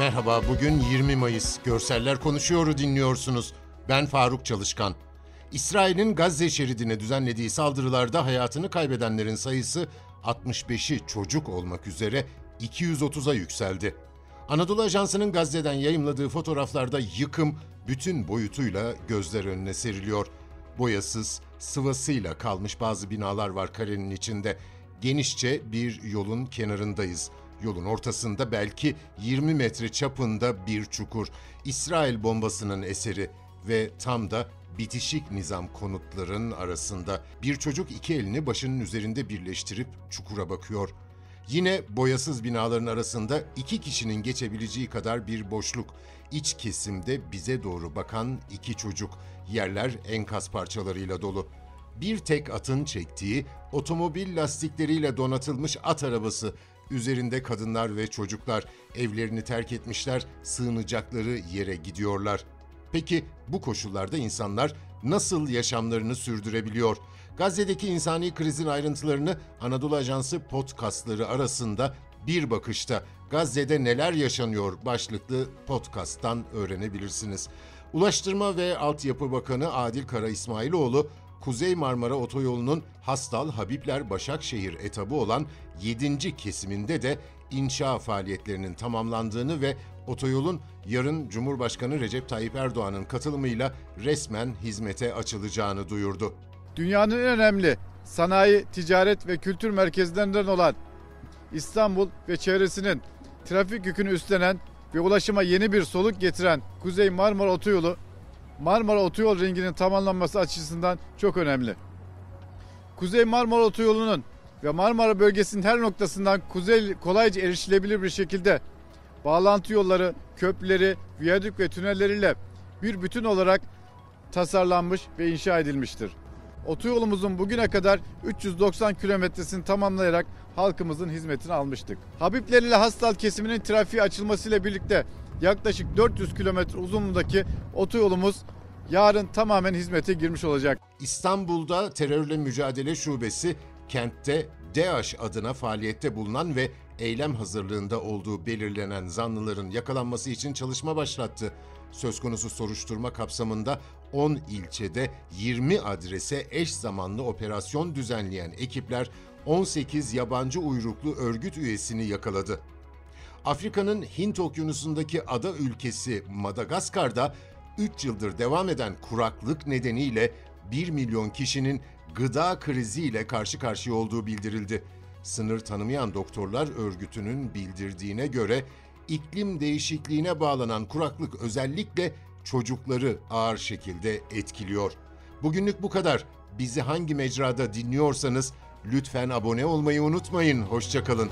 Merhaba, bugün 20 Mayıs. Görseller Konuşuyor'u dinliyorsunuz. Ben Faruk Çalışkan. İsrail'in Gazze şeridine düzenlediği saldırılarda hayatını kaybedenlerin sayısı 65'i çocuk olmak üzere 230'a yükseldi. Anadolu Ajansı'nın Gazze'den yayımladığı fotoğraflarda yıkım bütün boyutuyla gözler önüne seriliyor. Boyasız, sıvasıyla kalmış bazı binalar var karenin içinde. Genişçe bir yolun kenarındayız. Yolun ortasında belki 20 metre çapında bir çukur. İsrail bombasının eseri ve tam da bitişik nizam konutların arasında bir çocuk iki elini başının üzerinde birleştirip çukura bakıyor. Yine boyasız binaların arasında iki kişinin geçebileceği kadar bir boşluk. İç kesimde bize doğru bakan iki çocuk. Yerler enkaz parçalarıyla dolu. Bir tek atın çektiği otomobil lastikleriyle donatılmış at arabası. Üzerinde kadınlar ve çocuklar evlerini terk etmişler, sığınacakları yere gidiyorlar. Peki bu koşullarda insanlar nasıl yaşamlarını sürdürebiliyor? Gazze'deki insani krizin ayrıntılarını Anadolu Ajansı podcastları arasında bir bakışta Gazze'de neler yaşanıyor başlıklı podcast'tan öğrenebilirsiniz. Ulaştırma ve Altyapı Bakanı Adil Kara İsmailoğlu Kuzey Marmara Otoyolu'nun Hastal Habibler Başakşehir etabı olan 7. kesiminde de inşa faaliyetlerinin tamamlandığını ve otoyolun yarın Cumhurbaşkanı Recep Tayyip Erdoğan'ın katılımıyla resmen hizmete açılacağını duyurdu. Dünyanın en önemli sanayi, ticaret ve kültür merkezlerinden olan İstanbul ve çevresinin trafik yükünü üstlenen ve ulaşıma yeni bir soluk getiren Kuzey Marmara Otoyolu, Marmara Otoyol ringinin tamamlanması açısından çok önemli. Kuzey Marmara Otoyolu'nun ve Marmara bölgesinin her noktasından kuzey kolayca erişilebilir bir şekilde bağlantı yolları, köprüleri, viyadük ve tünelleriyle bir bütün olarak tasarlanmış ve inşa edilmiştir. Otoyolumuzun bugüne kadar 390 kilometresini tamamlayarak halkımızın hizmetini almıştık. Habibler ile Hastal kesiminin trafiğe açılmasıyla birlikte yaklaşık 400 kilometre uzunluğundaki otoyolumuz yarın tamamen hizmete girmiş olacak. İstanbul'da terörle mücadele şubesi kentte DAEŞ adına faaliyette bulunan ve eylem hazırlığında olduğu belirlenen zanlıların yakalanması için çalışma başlattı. Söz konusu soruşturma kapsamında 10 ilçede 20 adrese eş zamanlı operasyon düzenleyen ekipler 18 yabancı uyruklu örgüt üyesini yakaladı. Afrika'nın Hint okyanusundaki ada ülkesi Madagaskar'da 3 yıldır devam eden kuraklık nedeniyle 1 milyon kişinin gıda kriziyle karşı karşıya olduğu bildirildi. Sınır tanımayan doktorlar örgütünün bildirdiğine göre iklim değişikliğine bağlanan kuraklık özellikle çocukları ağır şekilde etkiliyor. Bugünlük bu kadar. Bizi hangi mecrada dinliyorsanız lütfen abone olmayı unutmayın. Hoşçakalın.